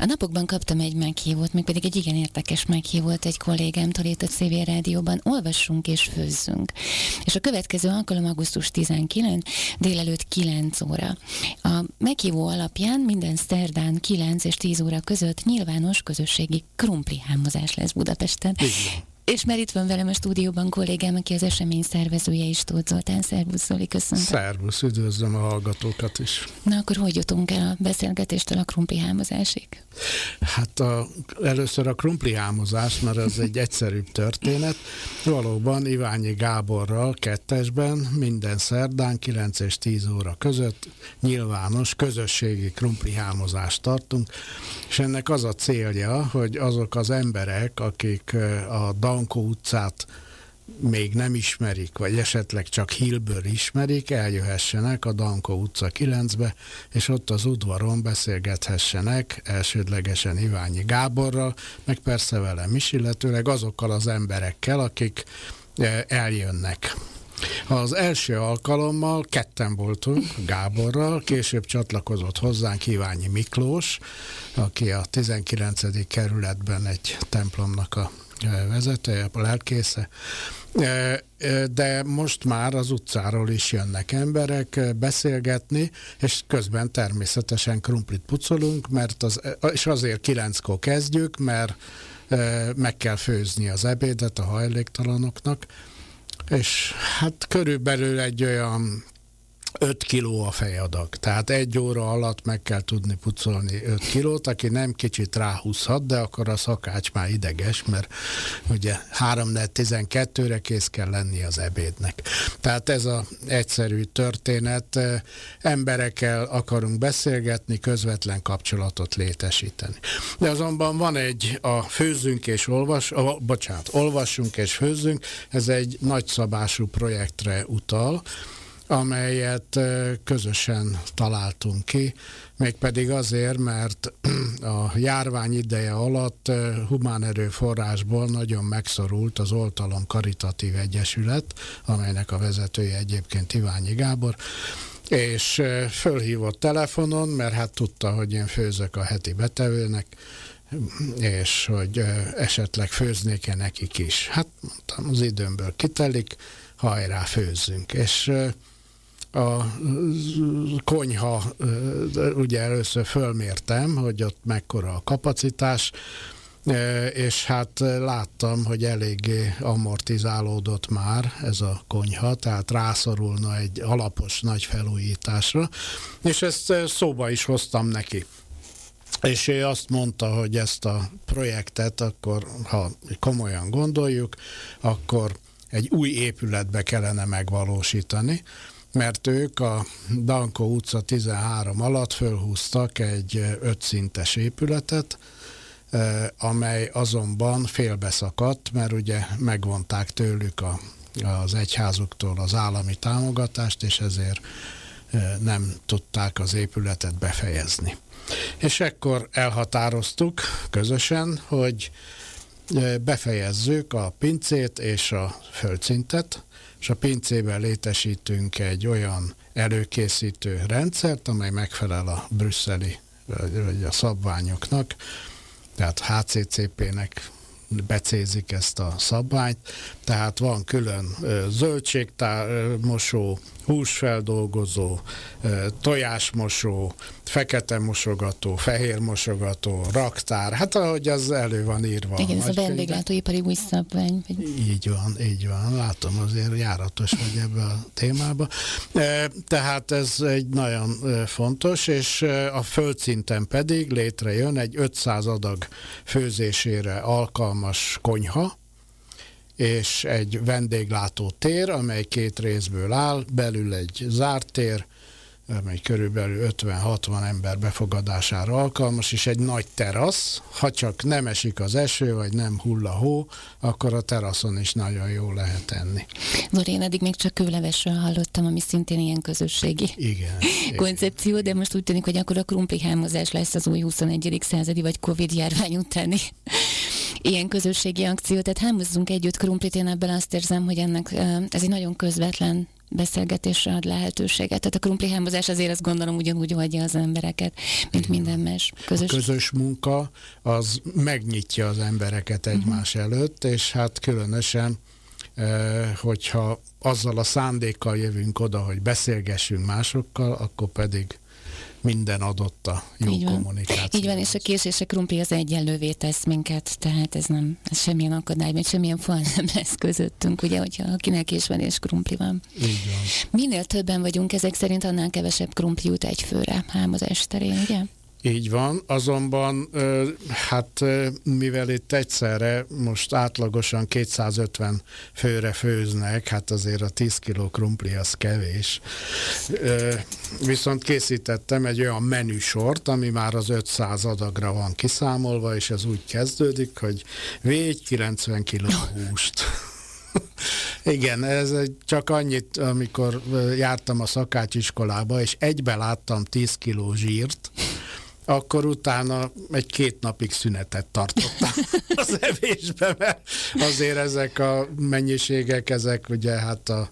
A napokban kaptam egy meghívót, még pedig egy igen érdekes meghívót egy kollégámtól itt a CV Rádióban. Olvassunk és főzzünk. És a következő alkalom augusztus 19, délelőtt 9 óra. A meghívó alapján minden szerdán 9 és 10 óra között nyilvános közösségi krumplihámozás lesz Budapesten. Igen. És mert itt van velem a stúdióban kollégám, aki az esemény szervezője is, Tóth Zoltán. Szervusz, Zoli, köszönöm. Szervusz, üdvözlöm a hallgatókat is. Na akkor hogy jutunk el a beszélgetéstől a krumplihámozásig? Hát a, először a krumplihámozás, mert ez egy egyszerűbb történet. Valóban Iványi Gáborral kettesben minden szerdán 9 és 10 óra között nyilvános közösségi krumplihámozást tartunk, és ennek az a célja, hogy azok az emberek, akik a Dankó utcát még nem ismerik, vagy esetleg csak hílből ismerik, eljöhessenek a Danko utca 9-be, és ott az udvaron beszélgethessenek elsődlegesen Iványi Gáborral, meg persze velem is, illetőleg azokkal az emberekkel, akik eljönnek. Az első alkalommal ketten voltunk Gáborral, később csatlakozott hozzánk Iványi Miklós, aki a 19. kerületben egy templomnak a vezetője, a lelkésze, de most már az utcáról is jönnek emberek beszélgetni, és közben természetesen krumplit pucolunk, mert az, és azért kilenckor kezdjük, mert meg kell főzni az ebédet a hajléktalanoknak, és hát körülbelül egy olyan 5 kiló a fejadag. Tehát egy óra alatt meg kell tudni pucolni 5 kilót, aki nem kicsit ráhúzhat, de akkor a szakács már ideges, mert ugye 3-12-re kész kell lenni az ebédnek. Tehát ez az egyszerű történet. Emberekkel akarunk beszélgetni, közvetlen kapcsolatot létesíteni. De azonban van egy a főzünk és olvas, oh, bocsánat, olvassunk és főzzünk, ez egy nagyszabású projektre utal, amelyet közösen találtunk ki, mégpedig azért, mert a járvány ideje alatt humán erőforrásból nagyon megszorult az Oltalom Karitatív Egyesület, amelynek a vezetője egyébként Iványi Gábor, és fölhívott telefonon, mert hát tudta, hogy én főzök a heti betevőnek, és hogy esetleg főznék-e nekik is. Hát mondtam, az időmből kitelik, hajrá, főzzünk. És a konyha, ugye először fölmértem, hogy ott mekkora a kapacitás, és hát láttam, hogy eléggé amortizálódott már ez a konyha, tehát rászorulna egy alapos nagy felújításra, és ezt szóba is hoztam neki. És ő azt mondta, hogy ezt a projektet akkor, ha komolyan gondoljuk, akkor egy új épületbe kellene megvalósítani, mert ők a Danko utca 13 alatt fölhúztak egy ötszintes épületet, amely azonban félbeszakadt, mert ugye megvonták tőlük a, az egyházuktól az állami támogatást, és ezért nem tudták az épületet befejezni. És ekkor elhatároztuk közösen, hogy befejezzük a pincét és a földszintet, és a pincében létesítünk egy olyan előkészítő rendszert, amely megfelel a brüsszeli vagy a szabványoknak, tehát HCCP-nek becézik ezt a szabványt, tehát van külön zöldségmosó, húsfeldolgozó, tojásmosó, fekete mosogató, fehér mosogató, raktár, hát ahogy az elő van írva. Igen, ez a vendéglátóipari új szabvány. Vagy... Így van, így van. Látom, azért járatos vagy ebbe a témába. Tehát ez egy nagyon fontos, és a földszinten pedig létrejön egy 500 adag főzésére alkalmas konyha, és egy vendéglátó tér, amely két részből áll, belül egy zárt tér, amely körülbelül 50-60 ember befogadására alkalmas, és egy nagy terasz, ha csak nem esik az eső, vagy nem hull a hó, akkor a teraszon is nagyon jó lehet enni. Zori, én eddig még csak kőlevesről hallottam, ami szintén ilyen közösségi igen, koncepció, igen. de most úgy tűnik, hogy akkor a krumplihámozás lesz az új 21. századi vagy Covid járvány utáni ilyen közösségi akció, tehát hámozzunk együtt krumplit, én ebből azt érzem, hogy ennek ez egy nagyon közvetlen beszélgetésre ad lehetőséget. Tehát a krumplihámozás azért azt gondolom ugyanúgy oldja az embereket, mint Igen. minden más közös. A közös munka az megnyitja az embereket egymás uh-huh. előtt, és hát különösen hogyha azzal a szándékkal jövünk oda, hogy beszélgessünk másokkal, akkor pedig minden adott a jó Így van. kommunikáció. Így van, és a kés és a krumpli az egyenlővé tesz minket, tehát ez nem ez semmilyen akadály, vagy semmilyen fal nem lesz közöttünk, ugye, hogyha akinek is van és krumpli van. Így van. Minél többen vagyunk, ezek szerint annál kevesebb krumpli jut egy főre hámozás terén, ugye? Így van, azonban hát mivel itt egyszerre most átlagosan 250 főre főznek, hát azért a 10 kg krumpli az kevés. Viszont készítettem egy olyan menüsort, ami már az 500 adagra van kiszámolva, és ez úgy kezdődik, hogy végy 90 kg húst. Igen, ez csak annyit, amikor jártam a szakácsiskolába, és egybe láttam 10 kiló zsírt, akkor utána egy két napig szünetet tartottam az evésbe, mert azért ezek a mennyiségek, ezek ugye hát a,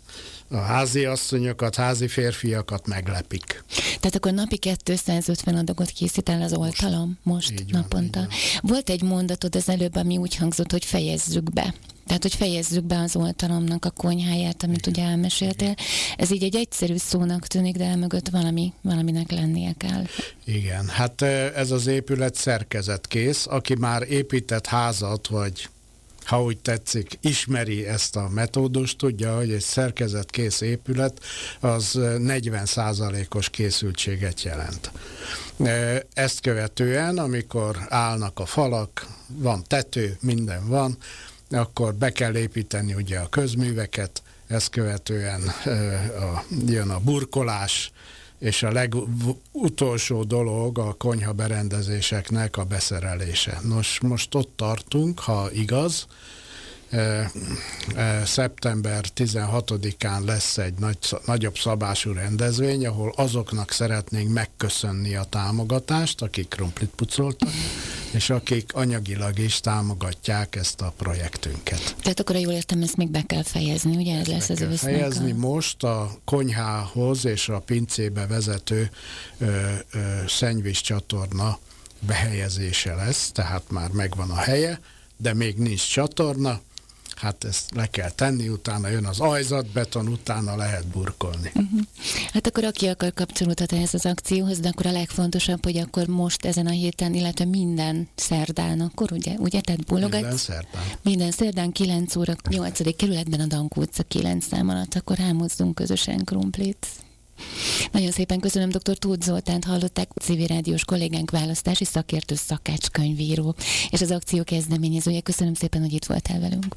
a házi asszonyokat, házi férfiakat meglepik. Tehát akkor napi 250 adagot készítel az oltalom most, most naponta. Van, Volt egy mondatod az előbb, ami úgy hangzott, hogy fejezzük be. Tehát, hogy fejezzük be az oltalomnak a konyháját, amit Igen. ugye elmeséltél. Ez így egy egyszerű szónak tűnik, de elmögött valami, valaminek lennie kell. Igen, hát ez az épület szerkezetkész. Aki már épített házat, vagy ha úgy tetszik, ismeri ezt a metódust, tudja, hogy egy szerkezetkész épület az 40%-os készültséget jelent. Ezt követően, amikor állnak a falak, van tető, minden van, akkor be kell építeni ugye a közműveket, ezt követően a, jön a burkolás, és a legutolsó dolog a konyha berendezéseknek a beszerelése. Nos, most ott tartunk, ha igaz, szeptember 16-án lesz egy nagy, nagyobb szabású rendezvény, ahol azoknak szeretnénk megköszönni a támogatást, akik krumplit pucoltak, és akik anyagilag is támogatják ezt a projektünket. Tehát akkor, jól értem, ezt még be kell fejezni, ugye ez lesz az ősznek? fejezni a... most a konyhához és a pincébe vezető ö, ö, szennyvíz csatorna behelyezése lesz, tehát már megvan a helye, de még nincs csatorna, hát ezt le kell tenni, utána jön az ajzatbeton, utána lehet burkolni. Uh-huh. Hát akkor aki akar kapcsolódhat ehhez az akcióhoz, de akkor a legfontosabb, hogy akkor most ezen a héten, illetve minden szerdán, akkor ugye, ugye, tehát bologatsz? Minden szerdán. Minden szerdán 9 óra, 8. kerületben a Dankó utca 9 szám alatt, akkor hámozzunk közösen krumplit. Nagyon szépen köszönöm, dr. Tóth Zoltánt hallották, civil rádiós kollégánk választási szakértő szakácskönyvíró, és az akció kezdeményezője. Köszönöm szépen, hogy itt voltál velünk.